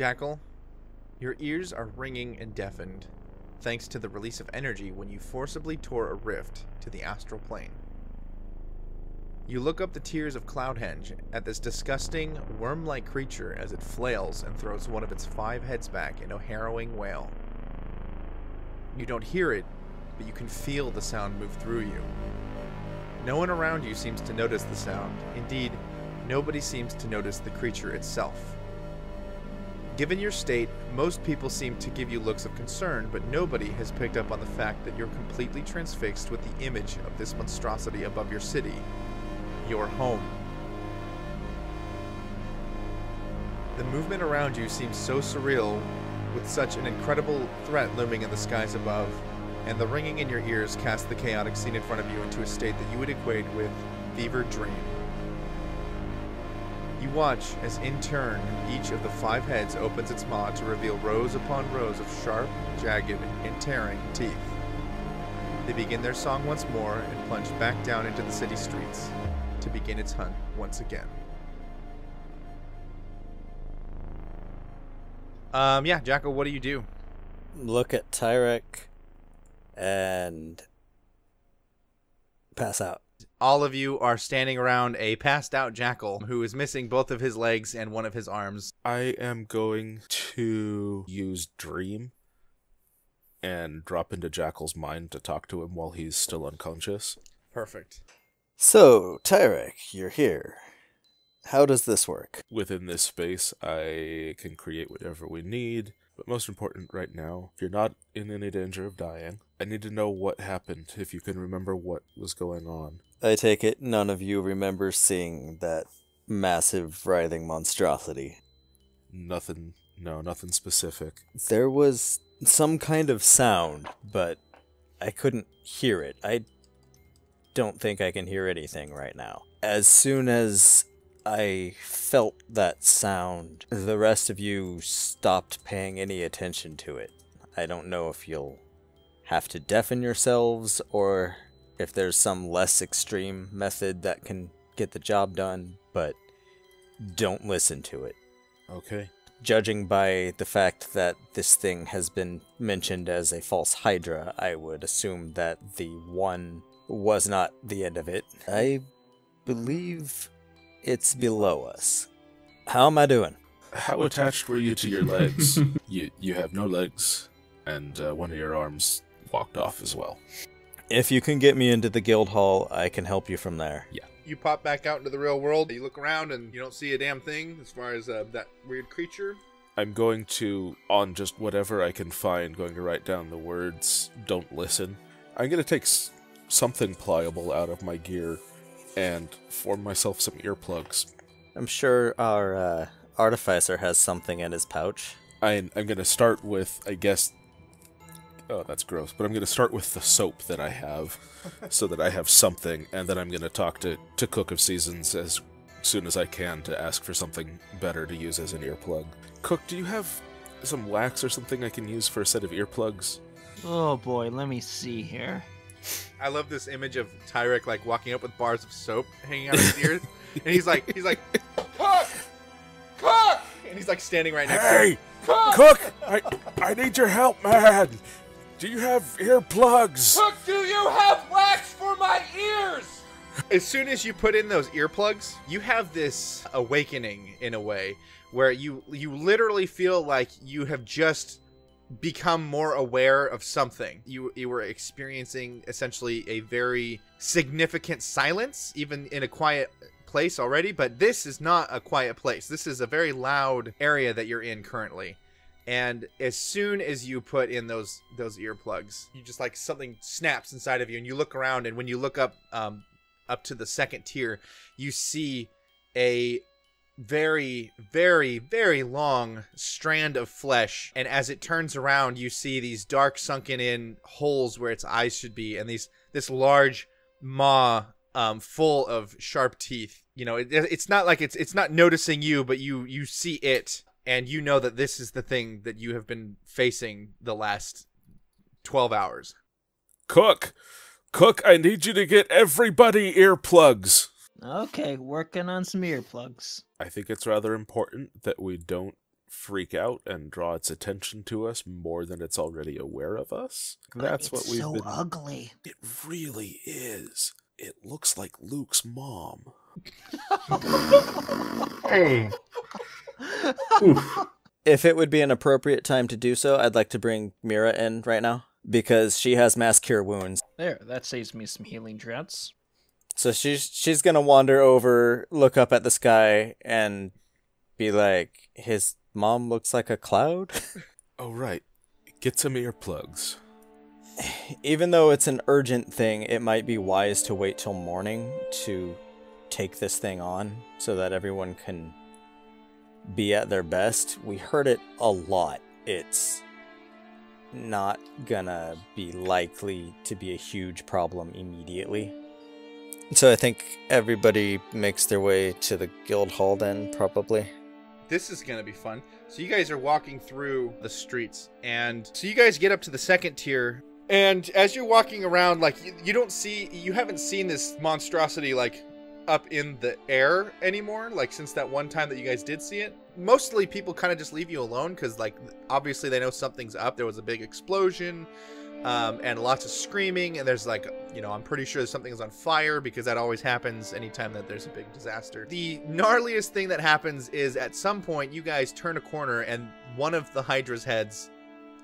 Jackal, your ears are ringing and deafened, thanks to the release of energy when you forcibly tore a rift to the astral plane. You look up the tiers of Cloudhenge at this disgusting, worm like creature as it flails and throws one of its five heads back in a harrowing wail. You don't hear it, but you can feel the sound move through you. No one around you seems to notice the sound. Indeed, nobody seems to notice the creature itself. Given your state, most people seem to give you looks of concern, but nobody has picked up on the fact that you're completely transfixed with the image of this monstrosity above your city, your home. The movement around you seems so surreal, with such an incredible threat looming in the skies above, and the ringing in your ears casts the chaotic scene in front of you into a state that you would equate with fever dream. Watch as, in turn, each of the five heads opens its maw to reveal rows upon rows of sharp, jagged, and tearing teeth. They begin their song once more and plunge back down into the city streets to begin its hunt once again. Um, yeah, Jackal, what do you do? Look at Tyrek and pass out. All of you are standing around a passed out jackal who is missing both of his legs and one of his arms. I am going to use Dream and drop into Jackal's mind to talk to him while he's still unconscious. Perfect. So, Tyrek, you're here. How does this work? Within this space, I can create whatever we need. But most important right now, if you're not in any danger of dying, I need to know what happened, if you can remember what was going on. I take it none of you remember seeing that massive writhing monstrosity. Nothing, no, nothing specific. There was some kind of sound, but I couldn't hear it. I don't think I can hear anything right now. As soon as I felt that sound, the rest of you stopped paying any attention to it. I don't know if you'll have to deafen yourselves or if there's some less extreme method that can get the job done, but don't listen to it. Okay. Judging by the fact that this thing has been mentioned as a false Hydra, I would assume that the one was not the end of it. I believe it's below us. How am I doing? How attached were you to your legs? you you have no legs, and uh, one of your arms walked off as well. If you can get me into the guild hall, I can help you from there. Yeah. You pop back out into the real world. You look around and you don't see a damn thing as far as uh, that weird creature. I'm going to, on just whatever I can find, going to write down the words "Don't listen." I'm going to take s- something pliable out of my gear and form myself some earplugs. I'm sure our uh, artificer has something in his pouch. I'm, I'm going to start with, I guess. Oh, that's gross. But I'm going to start with the soap that I have, so that I have something, and then I'm going to talk to to Cook of Seasons as soon as I can to ask for something better to use as an earplug. Cook, do you have some wax or something I can use for a set of earplugs? Oh boy, let me see here. I love this image of Tyrek like walking up with bars of soap hanging out of his ears, and he's like, he's like, cook, cook, and he's like standing right next to him. Hey, Cook, I I need your help, man. Do you have earplugs? Cook, do you have wax for my ears? As soon as you put in those earplugs, you have this awakening in a way where you you literally feel like you have just become more aware of something. You you were experiencing essentially a very significant silence even in a quiet place already, but this is not a quiet place. This is a very loud area that you're in currently. And as soon as you put in those those earplugs, you just like something snaps inside of you, and you look around, and when you look up um, up to the second tier, you see a very, very, very long strand of flesh. And as it turns around, you see these dark, sunken in holes where its eyes should be, and these this large maw um, full of sharp teeth. You know, it, it's not like it's it's not noticing you, but you you see it, and you know that this is the thing that you have been facing the last twelve hours. Cook, Cook, I need you to get everybody earplugs. Okay, working on some earplugs. I think it's rather important that we don't freak out and draw its attention to us more than it's already aware of us. That's it's what we've so been. ugly. It really is. It looks like Luke's mom. Hey. Oof. If it would be an appropriate time to do so, I'd like to bring Mira in right now because she has mass cure wounds. There, that saves me some healing draughts. So she's she's gonna wander over, look up at the sky, and be like, "His mom looks like a cloud." Oh, right. Get some earplugs. Even though it's an urgent thing, it might be wise to wait till morning to take this thing on so that everyone can be at their best. We heard it a lot. It's not gonna be likely to be a huge problem immediately. So I think everybody makes their way to the guild hall then, probably. This is gonna be fun. So you guys are walking through the streets, and so you guys get up to the second tier, and as you're walking around, like you, don't see, you haven't seen this monstrosity like up in the air anymore, like since that one time that you guys did see it. Mostly people kind of just leave you alone because, like, obviously they know something's up. There was a big explosion. Um, and lots of screaming, and there's like, you know, I'm pretty sure something is on fire because that always happens anytime that there's a big disaster. The gnarliest thing that happens is at some point you guys turn a corner and one of the Hydra's heads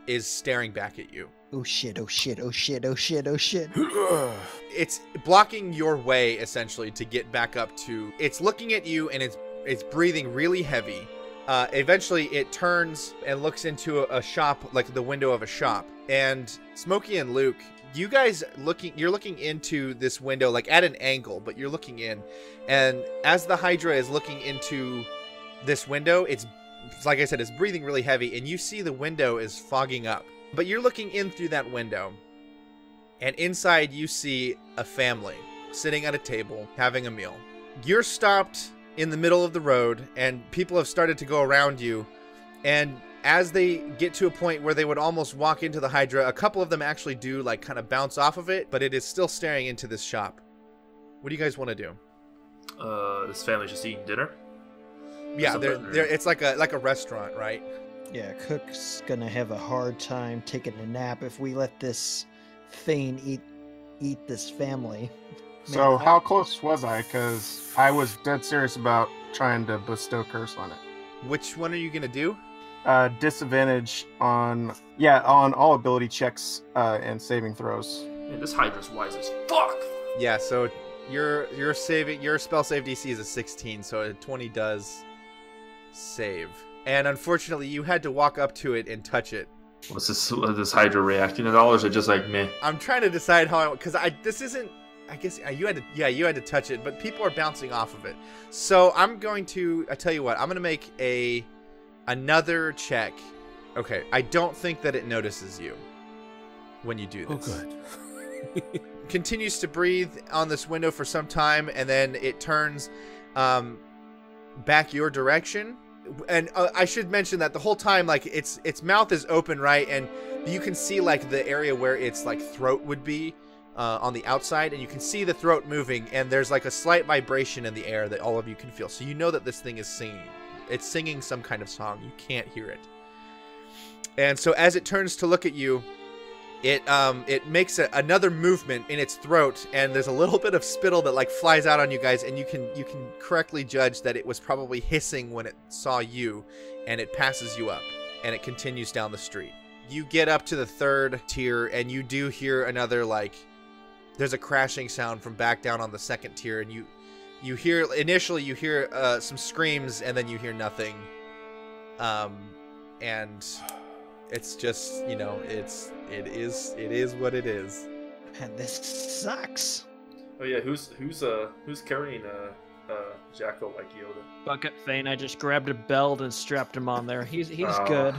is staring back at you. Oh shit, oh shit, oh shit, oh shit, oh shit. It's blocking your way essentially to get back up to. It's looking at you and it's it's breathing really heavy. Uh, eventually, it turns and looks into a, a shop, like the window of a shop. And Smokey and Luke, you guys looking, you're looking into this window, like at an angle, but you're looking in. And as the Hydra is looking into this window, it's like I said, it's breathing really heavy, and you see the window is fogging up. But you're looking in through that window, and inside you see a family sitting at a table having a meal. You're stopped in the middle of the road, and people have started to go around you. And as they get to a point where they would almost walk into the Hydra, a couple of them actually do like kind of bounce off of it, but it is still staring into this shop. What do you guys want to do? Uh, this family's just eating dinner. Yeah, they're, they're, it's like a like a restaurant, right? Yeah, Cook's gonna have a hard time taking a nap if we let this thing eat eat this family. So Man, I- how close was I? Because I was dead serious about trying to bestow curse on it. Which one are you gonna do? Uh, disadvantage on yeah on all ability checks uh, and saving throws. Man, this Hydra's wise as fuck. Yeah, so your your saving your spell save DC is a 16, so a 20 does save. And unfortunately, you had to walk up to it and touch it. What's this? Was this Hydra reacting at all, or is it just like me? I'm trying to decide how I because I this isn't. I guess uh, you had to yeah you had to touch it, but people are bouncing off of it. So I'm going to I tell you what I'm gonna make a another check. Okay, I don't think that it notices you when you do this. Oh, good. continues to breathe on this window for some time and then it turns um back your direction and uh, i should mention that the whole time like its its mouth is open right? And you can see like the area where its like throat would be uh, on the outside and you can see the throat moving and there's like a slight vibration in the air that all of you can feel. So you know that this thing is singing. It's singing some kind of song. You can't hear it. And so as it turns to look at you it um it makes a, another movement in its throat and there's a little bit of spittle that like flies out on you guys and you can you can correctly judge that it was probably hissing when it saw you and it passes you up and it continues down the street. You get up to the third tier and you do hear another like there's a crashing sound from back down on the second tier and you you hear initially you hear uh, some screams and then you hear nothing. Um and it's just you know it's it is it is what it is Man, this sucks. Oh yeah, who's who's uh who's carrying uh uh Jackal like Yoda? Bucket Fane, I just grabbed a belt and strapped him on there. He's he's Ah. good.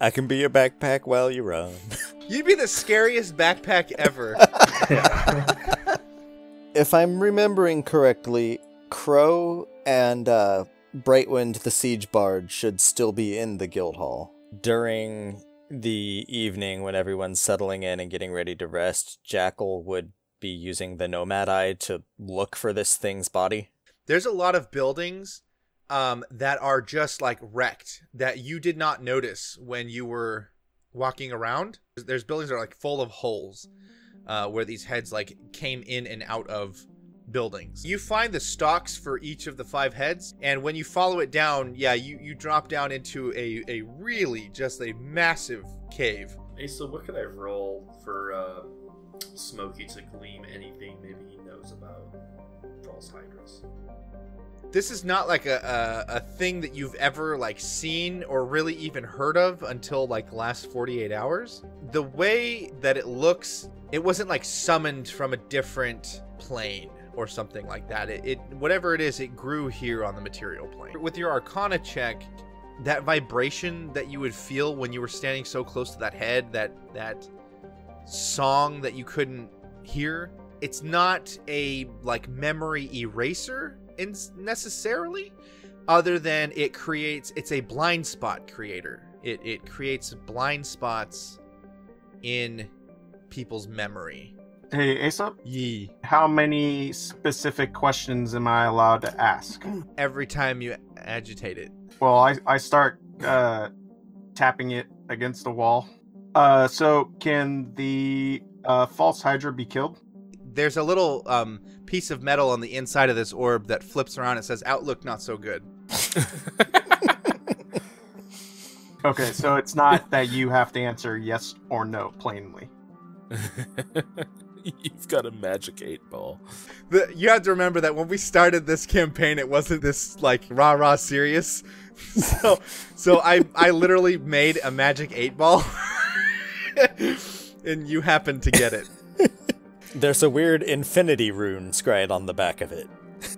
I can be your backpack while you run. you'd be the scariest backpack ever if I'm remembering correctly, Crow and uh, Brightwind the Siege Bard should still be in the guild hall. During the evening, when everyone's settling in and getting ready to rest, Jackal would be using the Nomad Eye to look for this thing's body. there's a lot of buildings um, that are just like wrecked that you did not notice when you were walking around. There's buildings that are like full of holes uh, where these heads like came in and out of buildings. You find the stalks for each of the five heads, and when you follow it down, yeah, you you drop down into a a really just a massive cave. Hey, so what can I roll for uh, Smokey to glean anything maybe he knows about false hydras? This is not like a, a a thing that you've ever like seen or really even heard of until like the last 48 hours. The way that it looks, it wasn't like summoned from a different plane or something like that. It, it whatever it is, it grew here on the material plane. With your Arcana check, that vibration that you would feel when you were standing so close to that head, that that song that you couldn't hear, it's not a like memory eraser in necessarily, other than it creates it's a blind spot creator. It it creates blind spots in people's memory. Hey, Aesop, Yee. how many specific questions am I allowed to ask? Every time you agitate it. Well, I, I start uh, tapping it against the wall. Uh, so, can the uh, false Hydra be killed? There's a little um, piece of metal on the inside of this orb that flips around. It says "Outlook not so good." Okay, so it's not that you have to answer yes or no plainly. You've got a magic eight ball. The, you have to remember that when we started this campaign, it wasn't this like rah rah serious. So, so I I literally made a magic eight ball, and you happened to get it. There's a weird infinity rune scried on the back of it. Yeah,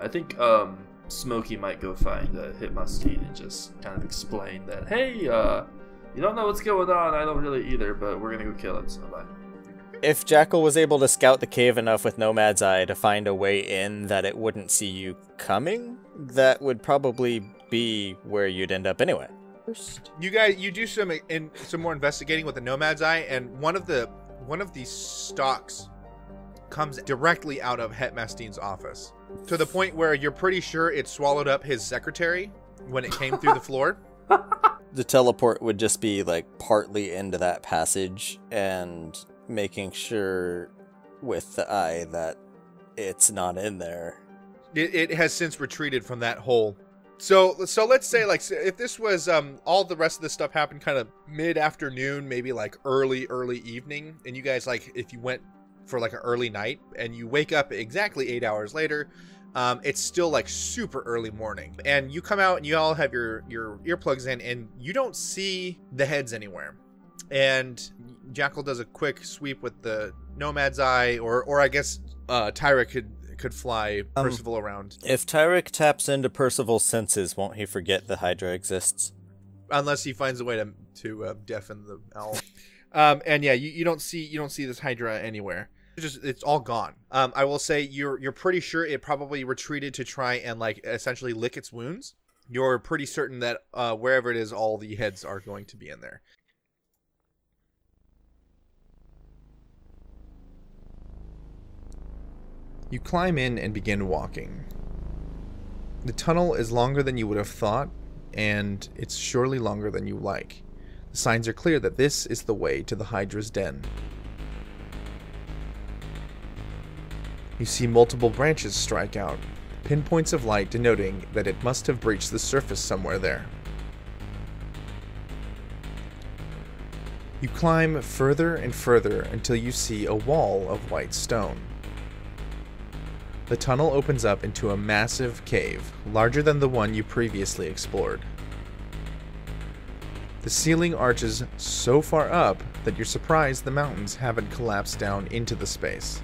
I think um, Smokey might go find uh, Hitmustine and just kind of explain that, hey, uh, you don't know what's going on, I don't really either, but we're gonna go kill it, so bye. If Jackal was able to scout the cave enough with Nomad's Eye to find a way in that it wouldn't see you coming, that would probably be where you'd end up anyway. First. You guys, you do some in some more investigating with the Nomad's Eye, and one of the one of these stalks comes directly out of Hetmastine's office to the point where you're pretty sure it swallowed up his secretary when it came through the floor. The teleport would just be like partly into that passage and making sure with the eye that it's not in there. It, it has since retreated from that hole. So so let's say like if this was um all the rest of this stuff happened kind of mid afternoon, maybe like early early evening, and you guys like if you went for like an early night and you wake up exactly eight hours later, um, it's still like super early morning, and you come out and you all have your your earplugs in, and you don't see the heads anywhere. And Jackal does a quick sweep with the Nomad's Eye, or or I guess uh, Tyra could could fly Um, Percival around. If Tyrek taps into Percival's senses, won't he forget the Hydra exists? unless he finds a way to to uh, deafen the owl. Um, and yeah, you, you don't see you don't see this Hydra anywhere. It's just it's all gone. Um, I will say you're you're pretty sure it probably retreated to try and like essentially lick its wounds. You're pretty certain that uh, wherever it is, all the heads are going to be in there. You climb in and begin walking. The tunnel is longer than you would have thought, and it's surely longer than you like. The signs are clear that this is the way to the Hydra's den. You see multiple branches strike out, pinpoints of light denoting that it must have breached the surface somewhere there. You climb further and further until you see a wall of white stone. The tunnel opens up into a massive cave, larger than the one you previously explored. The ceiling arches so far up that you're surprised the mountains haven't collapsed down into the space.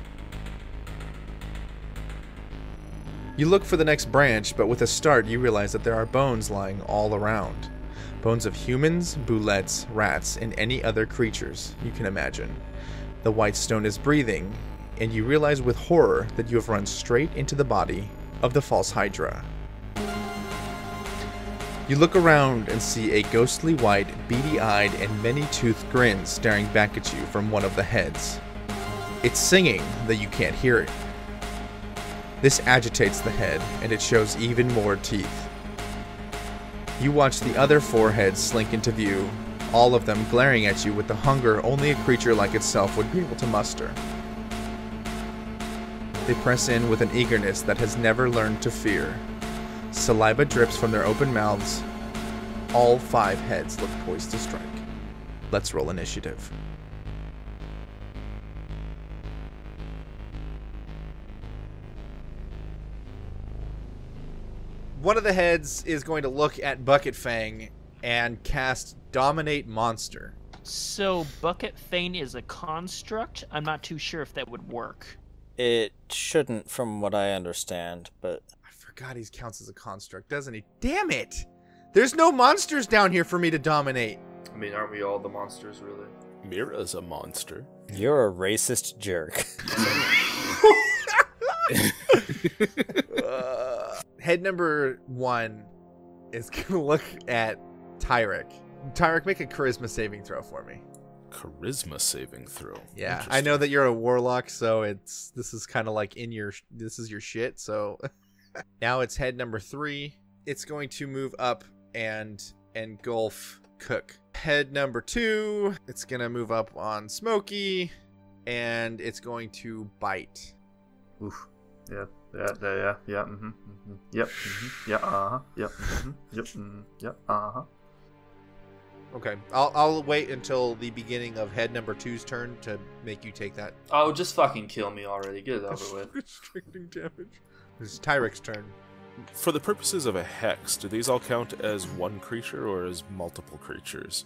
You look for the next branch, but with a start, you realize that there are bones lying all around. Bones of humans, bulettes, rats, and any other creatures you can imagine. The white stone is breathing, and you realize with horror that you have run straight into the body of the false Hydra. You look around and see a ghostly white, beady eyed, and many toothed grin staring back at you from one of the heads. It's singing that you can't hear it. This agitates the head, and it shows even more teeth. You watch the other four heads slink into view, all of them glaring at you with the hunger only a creature like itself would be able to muster. They press in with an eagerness that has never learned to fear. Saliva drips from their open mouths. All five heads look poised to strike. Let's roll initiative. One of the heads is going to look at Bucket Fang and cast Dominate Monster. So Bucket Fane is a construct. I'm not too sure if that would work. It shouldn't, from what I understand, but I forgot he counts as a construct, doesn't he? Damn it! There's no monsters down here for me to dominate. I mean, aren't we all the monsters, really? Mira's a monster. you're a racist jerk. Uh, head number one is gonna look at Tyrek. Tyrek, make a charisma saving throw for me. Charisma saving throw. Yeah, I know that you're a warlock, so it's this is kind of like in your this is your shit. So now it's head number three. It's going to move up and engulf Cook. Head number two. It's gonna move up on Smokey, and it's going to bite. Oof. Yeah, yeah, yeah, yeah, yeah. Mm-hmm, mm-hmm. Yep. Mm-hmm. Yeah. Uh huh. Yep. Mm-hmm. Yep. Mm, yep. Uh huh. Okay, I'll I'll wait until the beginning of head number two's turn to make you take that Oh, just fucking kill me already. Get it over with. restricting damage. It's Tyrek's turn. For the purposes of a hex, do these all count as one creature or as multiple creatures?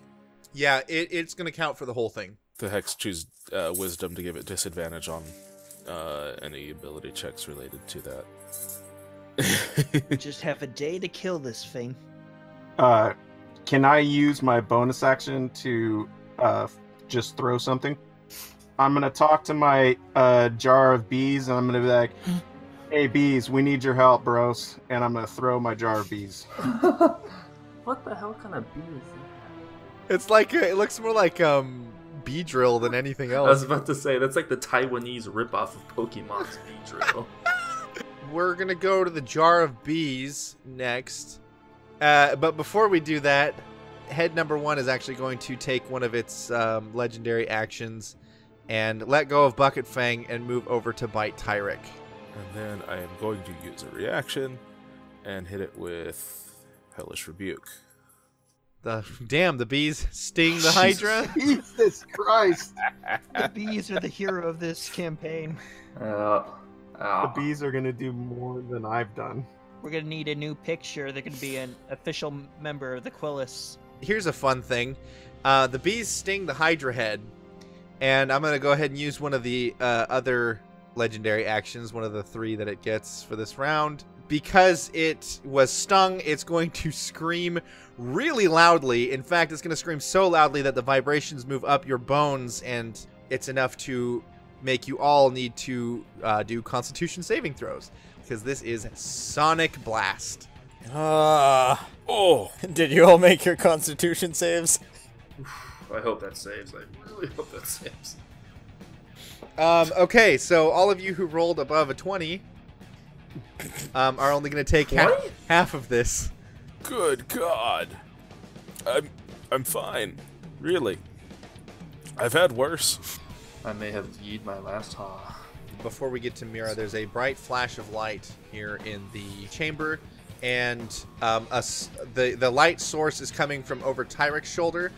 Yeah, it, it's gonna count for the whole thing. The hex choose uh, wisdom to give it disadvantage on uh, any ability checks related to that. Just have a day to kill this thing. Uh, can I use my bonus action to uh, just throw something? I'm gonna talk to my uh, jar of bees, and I'm gonna be like, "Hey bees, we need your help, bros!" And I'm gonna throw my jar of bees. what the hell kind of bee is that? It's like uh, it looks more like um Beedrill than anything else. I was about to say that's like the Taiwanese ripoff of Pokemon's Beedrill. We're gonna go to the jar of bees next. Uh, but before we do that, head number one is actually going to take one of its um, legendary actions and let go of Bucket Fang and move over to bite Tyrek. And then I am going to use a reaction and hit it with Hellish Rebuke. The damn the bees sting the Hydra. Jesus Christ! The bees are the hero of this campaign. Uh, The uh, bees are gonna do more than I've done. We're gonna need a new picture. They're gonna be an official member of the Quellists. Here's a fun thing: uh, the bees sting the Hydra head, and I'm gonna go ahead and use one of the uh, other legendary actions, one of the three that it gets for this round. Because it was stung, it's going to scream really loudly. In fact, it's going to scream so loudly that the vibrations move up your bones, and it's enough to make you all need to uh, do Constitution saving throws. Because this is Sonic Blast. Ah, Oh! did you all make your constitution saves? I hope that saves. I really hope that saves. Um, okay, so all of you who rolled above a 20 um, are only going to take half, 20? half of this. Good God! I'm I'm fine. Really. I've had worse. I may have yeed my last ha. Before we get to Mira, there's a bright flash of light here in the chamber, and um, a s the the light source is coming from over Tyrek's shoulder,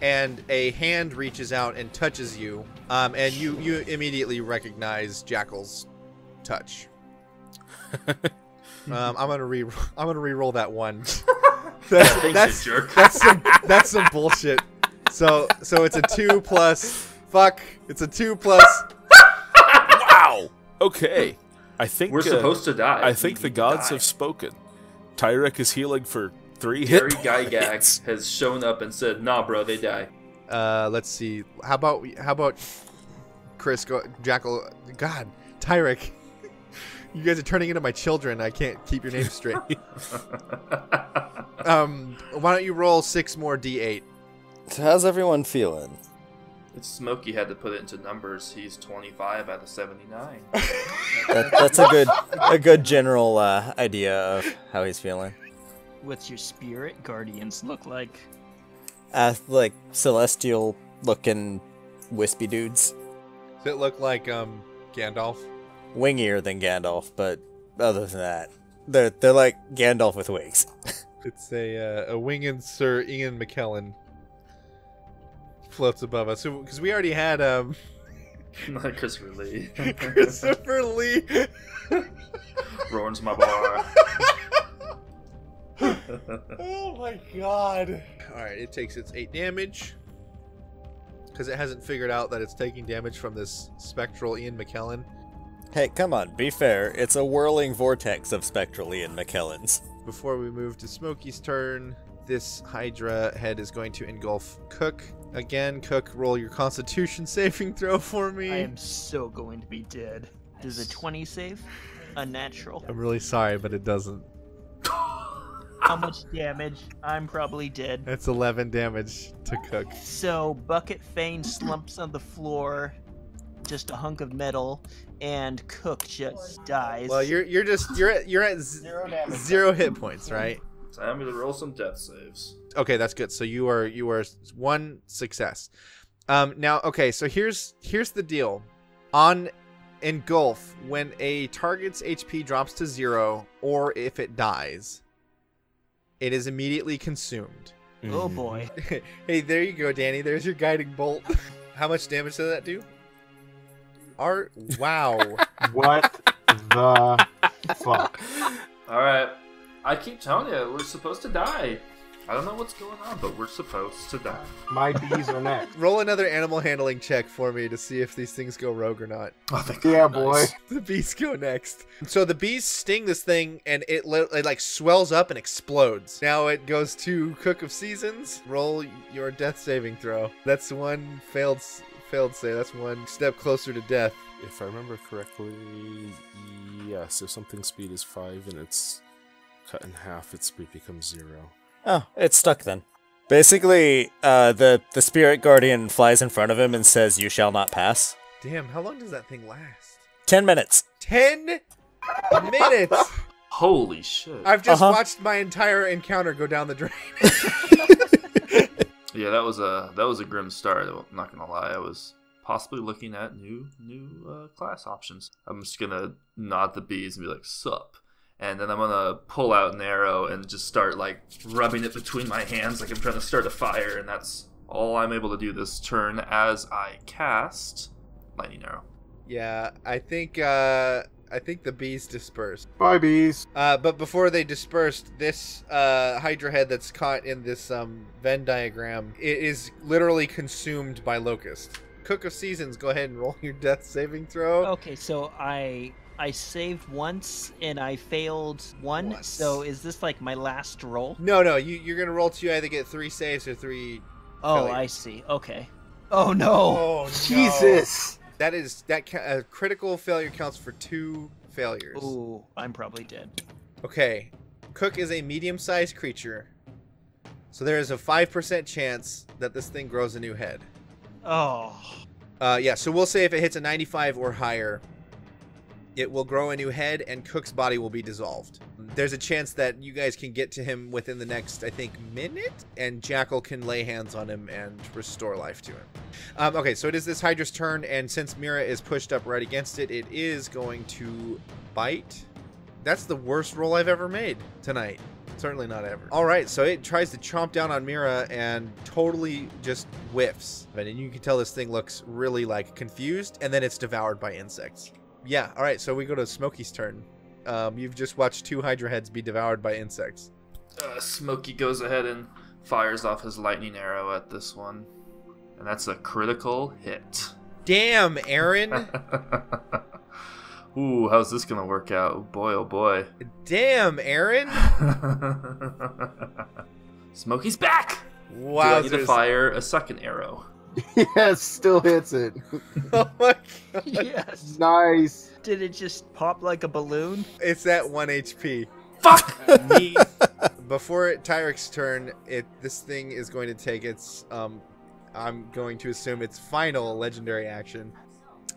and a hand reaches out and touches you, um, and you you immediately recognize Jackal's touch. um, I'm gonna re I'm gonna re-roll that one. that's Thanks, that's, jerk. that's some that's some bullshit. So so it's a two plus. Fuck, it's a two plus. Wow! Okay. I think We're uh, supposed to die. I think We the gods die. have spoken. Tyrek is healing for three Gary hit Gygax has shown up and said, "Nah, bro, they die." Uh, let's see. How about how about Chris? Go, Jackal. God, Tyrek. You guys are turning into my children. I can't keep your name straight. um, why don't you roll six more d8? So how's everyone feeling? It's Smokey had to put it into numbers. He's 25 out of 79. That, that's a good a good general uh, idea of how he's feeling. What's your spirit guardians look like? Uh, like celestial looking wispy dudes. Does it look like um Gandalf? Wingier than Gandalf, but other than that, they're they're like Gandalf with wings. It's a uh, a winged Sir Ian McKellen floats above us. Because we already had um Not Christopher Lee. Christopher Lee. Rowan's my boy. oh my god! All right, it takes its eight damage because it hasn't figured out that it's taking damage from this spectral Ian McKellen. Hey, come on, be fair. It's a whirling vortex of spectral Ian McKellens. Before we move to Smokey's turn, this Hydra head is going to engulf Cook. Again, Cook, roll your Constitution saving throw for me. I am so going to be dead. Does a 20 save? Unnatural. I'm really sorry, but it doesn't. How much damage? I'm probably dead. That's 11 damage to Cook. So Bucket Fane slumps on the floor, just a hunk of metal, and Cook just dies. Well, you're you're just you're at you're at z- zero hit points, right? Time me to roll some death saves. Okay, that's good. So you are you are one success. Um, now, okay, so here's here's the deal. On engulf, when a target's HP drops to zero, or if it dies, it is immediately consumed. oh boy. hey, there you go, Danny. There's your guiding bolt. How much damage does that do? Art. Wow. What the fuck? All right. I keep telling you, we're supposed to die. I don't know what's going on, but we're supposed to die. My bees are next. Roll another animal handling check for me to see if these things go rogue or not. Oh, thank Yeah, God, boy. nice. The bees go next. So the bees sting this thing, and it, it like swells up and explodes. Now it goes to Cook of Seasons. Roll your death saving throw. That's one failed s- failed save. That's one step closer to death. If I remember correctly, yes, if something's speed is 5 and it's cut in half, its speed becomes 0. Oh, it's stuck then. Basically, uh, the the spirit guardian flies in front of him and says, "You shall not pass." Damn, how long does that thing last? Ten minutes. Ten minutes. Holy shit. I've just Uh-huh. watched my entire encounter go down the drain. Yeah, that was a that was a grim start. I'm not gonna lie. I was possibly looking at new new uh, class options. I'm just gonna nod the bees and be like, "Sup," and then I'm gonna pull out an arrow and just start like rubbing it between my hands, like I'm trying to start a fire, and that's all I'm able to do this turn as I cast lightning arrow. yeah, I think uh, I think the bees dispersed. Bye, bees. Uh, but before they dispersed, this uh, Hydra head that's caught in this um, Venn diagram it is literally consumed by locust. Cook of Seasons, go ahead and roll your death saving throw. Okay, so I I saved once and I failed one. Once. So is this like my last roll? No, no, you, you're gonna roll two. Either get three saves or three. Oh, Failure. I see. Okay. Oh no. Oh Jesus. That is that ca- uh, critical failure counts for two failures. Ooh, I'm probably dead. Okay, Cook is a medium-sized creature, so there is a five percent chance that this thing grows a new head. Oh. Uh, yeah, so we'll say if it hits a 95 or higher, it will grow a new head and Cook's body will be dissolved. There's a chance that you guys can get to him within the next, I think, minute, and Jackal can lay hands on him and restore life to him. Um, okay, so it is this Hydra's turn, and since Mira is pushed up right against it, it is going to bite. That's the worst roll I've ever made tonight. Certainly not ever. All right, so it tries to chomp down on Mira and totally just whiffs. And you can tell this thing looks really like confused, and then it's devoured by insects. Yeah, all right, so we go to Smokey's turn. Um, you've just watched two Hydra heads be devoured by insects. Uh, Smokey goes ahead and fires off his lightning arrow at this one, and that's a critical hit. Damn, Aaron! Ooh, how's this gonna work out? Boy, oh boy. Damn, Aaron! Smokey's back! Do I Wow, need to fire a second arrow? yes, still hits it. oh my god, yes. Nice. Did it just pop like a balloon? it's at one HP. Fuck me! Before Tyrek's turn, it this thing is going to take its um I'm going to assume its final legendary action.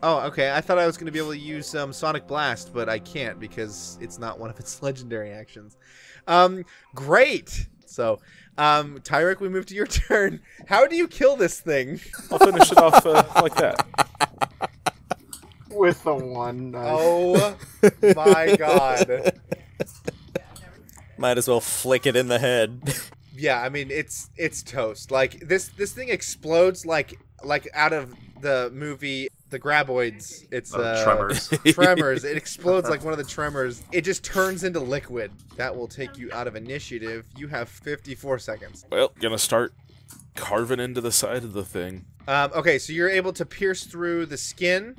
Oh, okay. I thought I was going to be able to use um, Sonic Blast, but I can't because it's not one of its legendary actions. Um, great. So, um, Tyrek, we move to your turn. How do you kill this thing? I'll finish it off uh, like that. With the one knife. Oh my god. Might as well flick it in the head. Yeah, I mean it's it's toast. Like this this thing explodes like like out of the movie The Graboids. It's Oh, uh, Tremors. Tremors. It explodes like one of the tremors. It just turns into liquid. That will take you out of initiative. You have 54 seconds. Well, gonna start carving into the side of the thing. Um, okay, so you're able to pierce through the skin,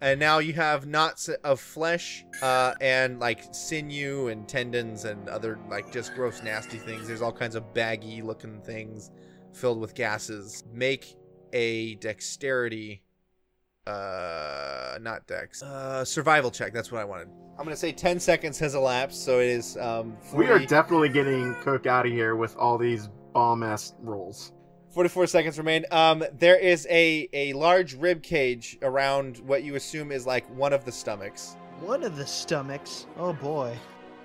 and now you have knots of flesh uh, and like sinew and tendons and other like just gross, nasty things. There's all kinds of baggy looking things filled with gases. Make a dexterity, uh, not dex, uh, survival check. That's what I wanted. I'm gonna say 10 seconds has elapsed, so it is um. 40, We are definitely getting Cook out of here with all these bomb ass rolls. 44 seconds remain. Um, there is a a large rib cage around what you assume is like one of the stomachs. One of the stomachs. Oh boy.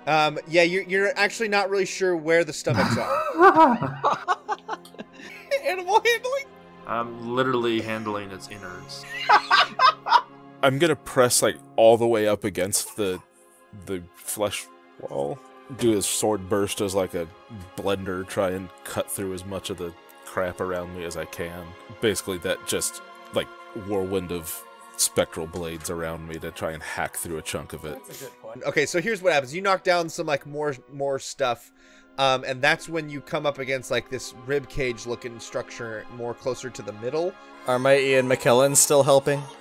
Um, yeah, you're you're actually not really sure where the stomachs are. Animal handling. I'm literally handling its innards. I'm gonna press like all the way up against the the flesh wall. Do a sword burst as like a blender, try and cut through as much of the crap around me as I can. Basically, that just like whirlwind of spectral blades around me to try and hack through a chunk of it. Okay, so here's what happens. You knock down some like more more stuff, um, and that's when you come up against like this rib cage looking structure more closer to the middle. Are my Ian McKellen still helping?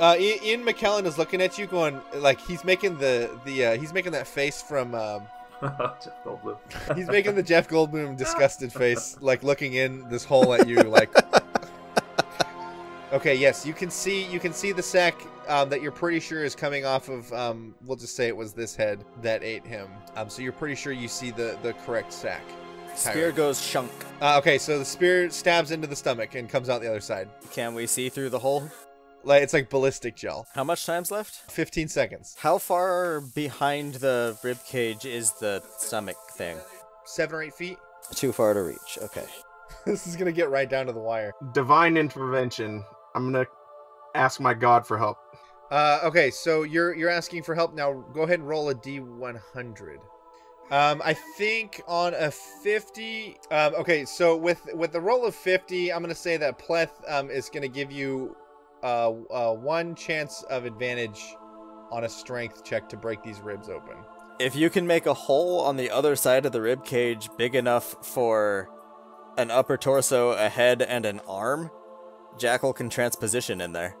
Uh, Ian McKellen is looking at you, going like he's making the the uh, he's making that face from. Um, Jeff Goldblum. He's making the Jeff Goldblum disgusted face, like looking in this hole at you, like. Okay, yes, you can see you can see the sack um, that you're pretty sure is coming off of. Um, we'll just say it was this head that ate him. Um, so you're pretty sure you see the the correct sack. Spear goes shunk. Uh, okay, so the spear stabs into the stomach and comes out the other side. Can we see through the hole? Like it's like ballistic gel. How much time's left? 15 seconds. How far behind the rib cage is the stomach thing? Seven or eight feet. Too far to reach. Okay. this is gonna get right down to the wire. Divine intervention. I'm gonna ask my god for help. Uh, okay, so you're you're asking for help now. Go ahead and roll a d100. Um, I think on a 50. Um, okay, so with with the roll of 50, I'm gonna say that Pleth um, is gonna give you uh, uh one chance of advantage on a strength check to break these ribs open. If you can make a hole on the other side of the rib cage big enough for an upper torso, a head, and an arm, Jackal can transposition in there.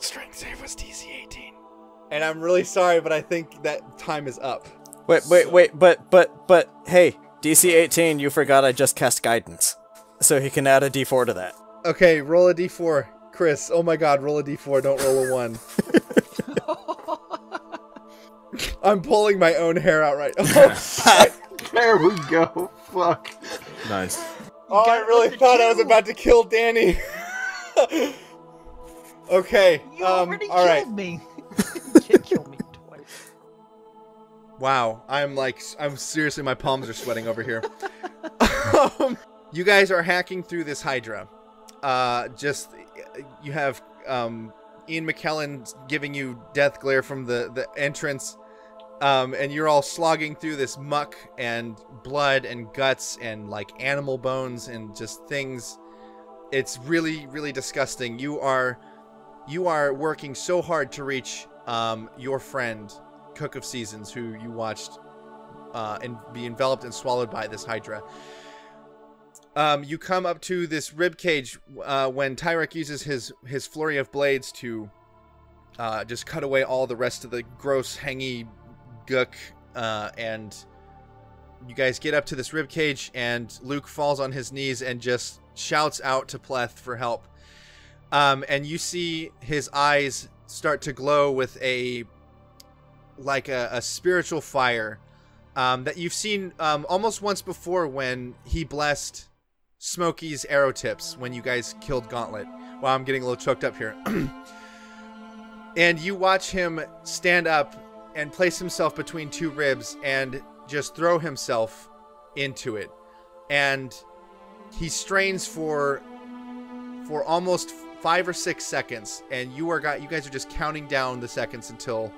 Strength save was DC 18. And I'm really sorry, but I think that time is up. Wait, wait, wait, but, but, but, hey, DC 18, you forgot I just cast guidance. So he can add a d4 to that. Okay, roll a d4. Chris, oh my god, roll a d4, don't roll a 1. I'm pulling my own hair out right Oh, There we go. Fuck. Nice. oh I really thought I was about to kill Danny. okay, You um, already all right. killed me. you can't kill me twice. Wow, I'm like, I'm seriously, my palms are sweating over here. um, you guys are hacking through this Hydra. Uh, just, you have um, Ian McKellen giving you death glare from the, the entrance. Um, and you're all slogging through this muck and blood and guts and like animal bones and just things. It's really, really disgusting. You are, you are working so hard to reach um, your friend Cook of Seasons, who you watched uh, and be enveloped and swallowed by this Hydra. Um, you come up to this rib cage uh, when Tyrek uses his his flurry of blades to uh, just cut away all the rest of the gross, hangy gook, uh, and you guys get up to this rib cage, and Luke falls on his knees and just shouts out to Pleth for help. Um, and you see his eyes start to glow with a like a, a spiritual fire um, that you've seen um, almost once before when he blessed Smokey's arrow tips when you guys killed Gauntlet. Wow, I'm getting a little choked up here. and you watch him stand up and place himself between two ribs and just throw himself into it. And he strains for for almost five or six seconds, and you are got you guys are just counting down the seconds until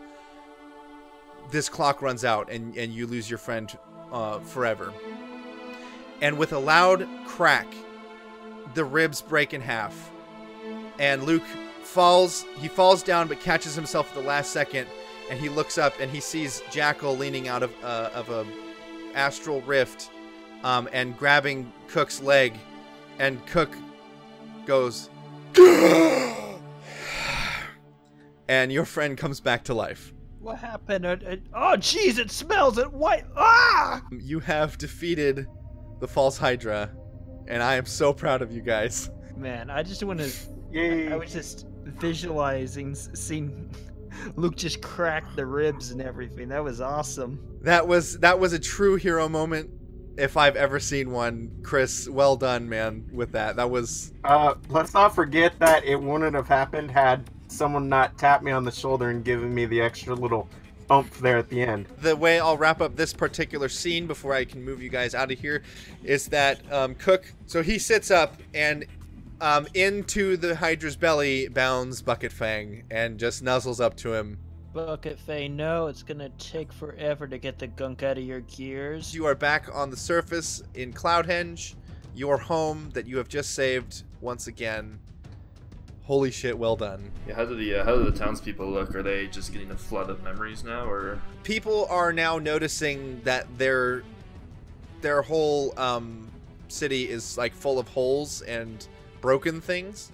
this clock runs out and, and you lose your friend uh, forever. And with a loud crack, the ribs break in half. And Luke falls, he falls down but catches himself at the last second and he looks up and he sees Jackal leaning out of uh, of a astral rift um, and grabbing Cook's leg and Cook goes and your friend comes back to life. What happened? Uh, uh, oh, jeez, it smells it white. Ah! You have defeated the false Hydra, and I am so proud of you guys. Man, I just want to. Yay! I was just visualizing, seeing Luke just crack the ribs and everything. That was awesome. That was that was a true hero moment if I've ever seen one. Chris, well done, man, with that. That was Uh, let's not forget that it wouldn't have happened had someone not tapped me on the shoulder and given me the extra little oomph there at the end. the way I'll wrap up this particular scene before I can move you guys out of here is that um, Cook. So he sits up and um, into the Hydra's belly bounds Bucket Fang and just nuzzles up to him. Bucket Fang, no, it's gonna take forever to get the gunk out of your gears. You are back on the surface in Cloudhenge, your home that you have just saved once again. Holy shit, well done. Yeah, how do the uh, how do the townspeople look? Are they just getting a flood of memories now, or People are now noticing that their their whole um, city is like full of holes and broken things.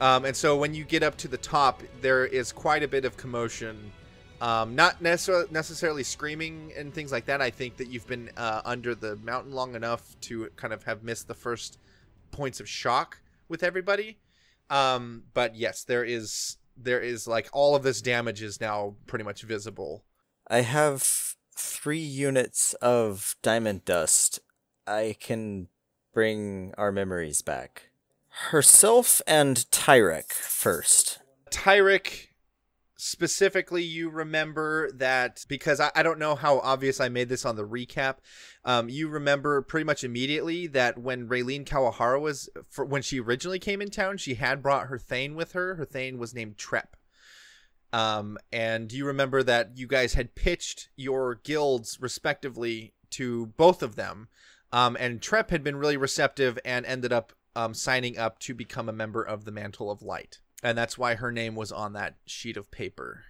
Um, and so when you get up to the top, there is quite a bit of commotion. Um, not necessarily screaming and things like that. I think that you've been uh, under the mountain long enough to kind of have missed the first points of shock with everybody. Um, but yes, there is there is like all of this damage is now pretty much visible. I have three units of diamond dust. I can bring our memories back. Herself and Tyrek first. Tyrek, specifically, you remember that because I, I don't know how obvious I made this on the recap. Um, you remember pretty much immediately that when Raylene Kawahara was, for, when she originally came in town, she had brought her Thane with her. Her Thane was named Trep. Um, and you remember that you guys had pitched your guilds respectively to both of them. Um, and Trep had been really receptive and ended up um, signing up to become a member of the Mantle of Light. And that's why her name was on that sheet of paper.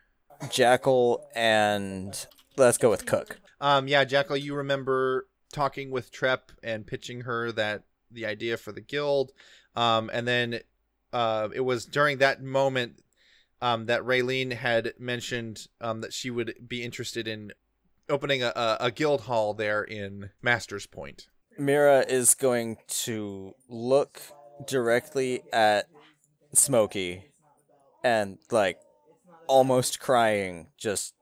Jackal and let's go with Cook. Um, yeah, Jackal, you remember talking with Trep and pitching her that the idea for the guild. Um, and then uh, it was during that moment um, that Raylene had mentioned um, that she would be interested in opening a, a, a guild hall there in Master's Point. Mira is going to look directly at Smokey and like almost crying just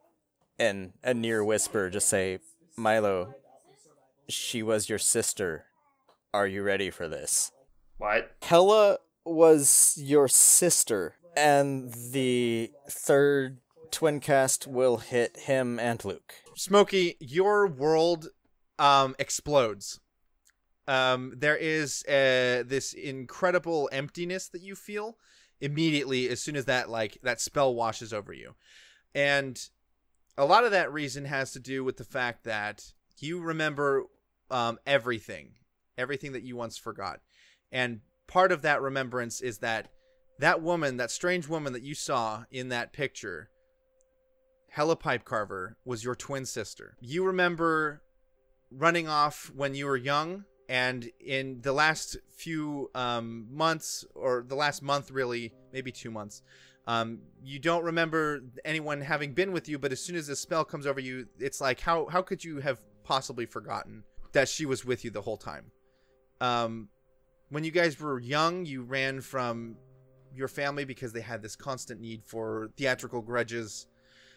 in a near whisper just say Milo she was your sister are you ready for this what? Hella was your sister and the third twin cast will hit him and Luke Smokey, your world um, explodes. Um, there is uh, this incredible emptiness that you feel immediately as soon as that like that spell washes over you, and a lot of that reason has to do with the fact that you remember um, everything, everything that you once forgot, and part of that remembrance is that that woman, that strange woman that you saw in that picture Hella Pipe Carver was your twin sister. You remember running off when you were young, and in the last few um, months, or the last month, really, maybe two months, um, you don't remember anyone having been with you. But as soon as the spell comes over you, it's like how how could you have possibly forgotten that she was with you the whole time? Um, when you guys were young, you ran from your family because they had this constant need for theatrical grudges.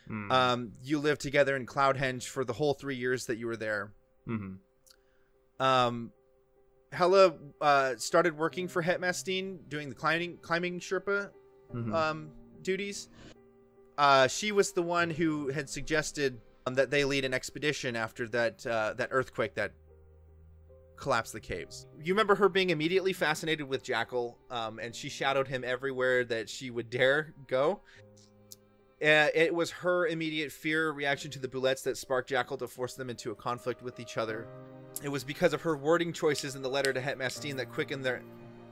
Hmm. Um, you lived together in Cloudhenge for the whole three years that you were there. hmm Um, Hella uh, started working for Hetmastine, doing the climbing climbing Sherpa hmm um, duties. Uh, she was the one who had suggested um, that they lead an expedition after that uh, that earthquake that collapsed the caves. You remember her being immediately fascinated with Jackal, um, and she shadowed him everywhere that she would dare go. Uh, it was her immediate fear reaction to the bulettes that sparked Jackal to force them into a conflict with each other. It was because of her wording choices in the letter to Het Mastine that quickened their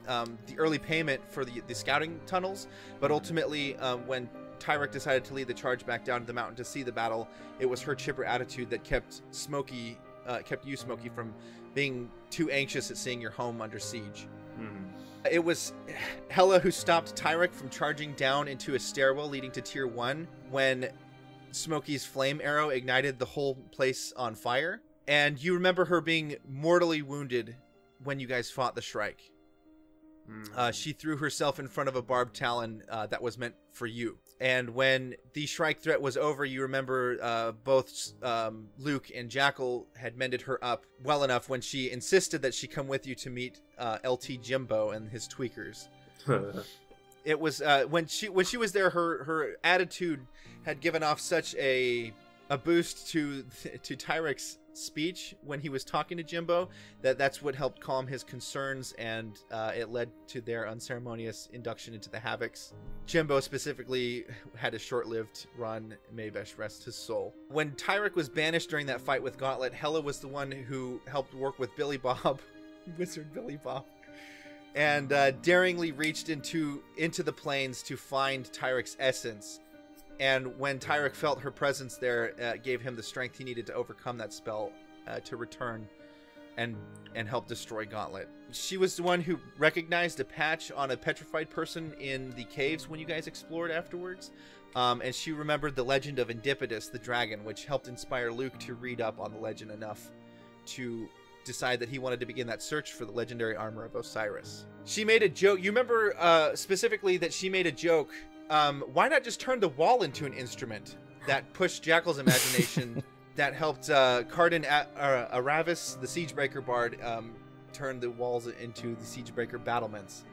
um, the early payment for the, the scouting tunnels, but ultimately, um, when Tyrek decided to lead the charge back down to the mountain to see the battle, it was her chipper attitude that kept Smokey, uh, kept you, Smokey, from being too anxious at seeing your home under siege. Hmm. It was Hella who stopped Tyrek from charging down into a stairwell leading to Tier 1 when Smokey's flame arrow ignited the whole place on fire. And you remember her being mortally wounded when you guys fought the Shrike. Hmm. Uh, she threw herself in front of a barbed talon uh, that was meant for you. And when the Shrike threat was over, you remember uh, both um, Luke and Jackal had mended her up well enough when she insisted that she come with you to meet uh, LT Jimbo and his tweakers. It was uh, when she when she was there, her her attitude had given off such a a boost to to Tyrek's speech when he was talking to Jimbo that that's what helped calm his concerns and uh, it led to their unceremonious induction into the Havocs. Jimbo specifically had a short-lived run. May best rest his soul. When Tyrek was banished during that fight with Gauntlet, Hella was the one who helped work with Billy Bob, Wizard Billy Bob, and uh, daringly reached into into the plains to find Tyrek's essence. And when Tyrek felt her presence there, uh, gave him the strength he needed to overcome that spell uh, to return and and help destroy Gauntlet. She was the one who recognized a patch on a petrified person in the caves when you guys explored afterwards. Um, and she remembered the legend of Indipidus, the dragon, which helped inspire Luke to read up on the legend enough to decide that he wanted to begin that search for the legendary armor of Osiris. She made a joke. You remember uh, specifically that she made a joke. Um, why not just turn the wall into an instrument that pushed Jackal's imagination? that helped uh, Cardin A- uh, Aravis, the Siegebreaker Bard, um, turn the walls into the Siegebreaker battlements.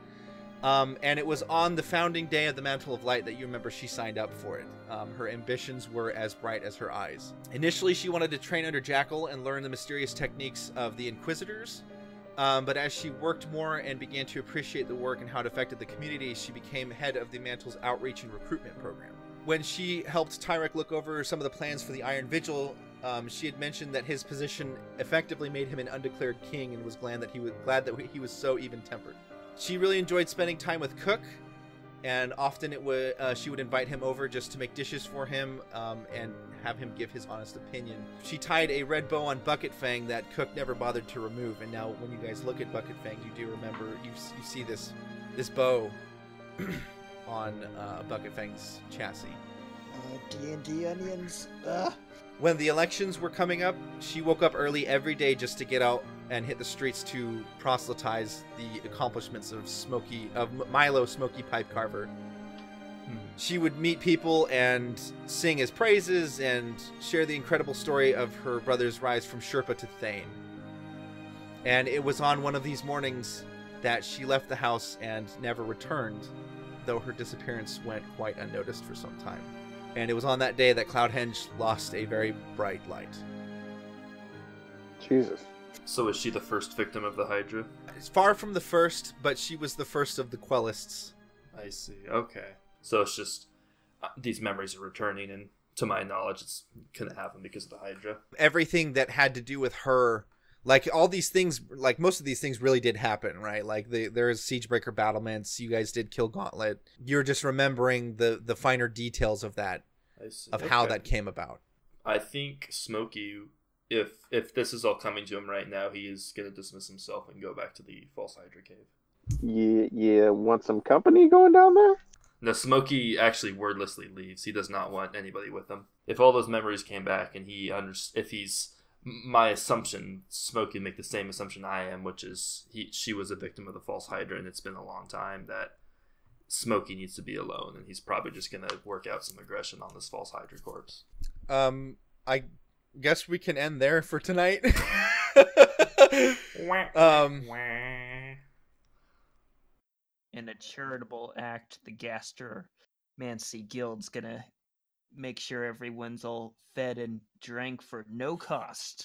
Um, and it was on the founding day of the Mantle of Light that you remember she signed up for it. Um, her ambitions were as bright as her eyes. Initially, she wanted to train under Jackal and learn the mysterious techniques of the Inquisitors. Um, but as she worked more and began to appreciate the work and how it affected the community, she became head of the Mantle's outreach and recruitment program. When she helped Tyrek look over some of the plans for the Iron Vigil, um, she had mentioned that his position effectively made him an undeclared king and was glad that he was glad that he was so even-tempered. She really enjoyed spending time with Cook, and often it would uh, she would invite him over just to make dishes for him um, and have him give his honest opinion. She tied a red bow on Bucket Fang that Cook never bothered to remove, and now when you guys look at Bucket Fang, you do remember you you see this this bow on uh, Bucket Fang's chassis. Uh, D&D onions. Uh, When the elections were coming up, she woke up early every day just to get out and hit the streets to proselytize the accomplishments of Smokey of Milo Smokey Pipe Carver. Hmm. She would meet people and sing his praises and share the incredible story of her brother's rise from Sherpa to Thane. And it was on one of these mornings that she left the house and never returned, though her disappearance went quite unnoticed for some time. And it was on that day that Cloudhenge lost a very bright light. Jesus. So is she the first victim of the Hydra? It's far from the first, but she was the first of the Quellists. I see. Okay. So it's just uh, these memories are returning, and to my knowledge, it's gonna happen because of the Hydra. Everything that had to do with her, like all these things, like most of these things really did happen, right? Like the, there's Siegebreaker battlements. You guys did kill Gauntlet. You're just remembering the the finer details of that, I see. of how that came about. I think Smokey, if if this is all coming to him right now, he is gonna dismiss himself and go back to the false Hydra cave. Yeah, yeah. Want some company going down there? No, Smokey actually wordlessly leaves. He does not want anybody with him. If all those memories came back, and he under, if he's my assumption, Smokey make the same assumption I am, which is he she was a victim of the false Hydra, and it's been a long time that Smokey needs to be alone, and he's probably just gonna work out some aggression on this false Hydra corpse. Um, I guess we can end there for tonight. um, In a charitable act, the Gaster Mancy Guild's gonna make sure everyone's all fed and drank for no cost.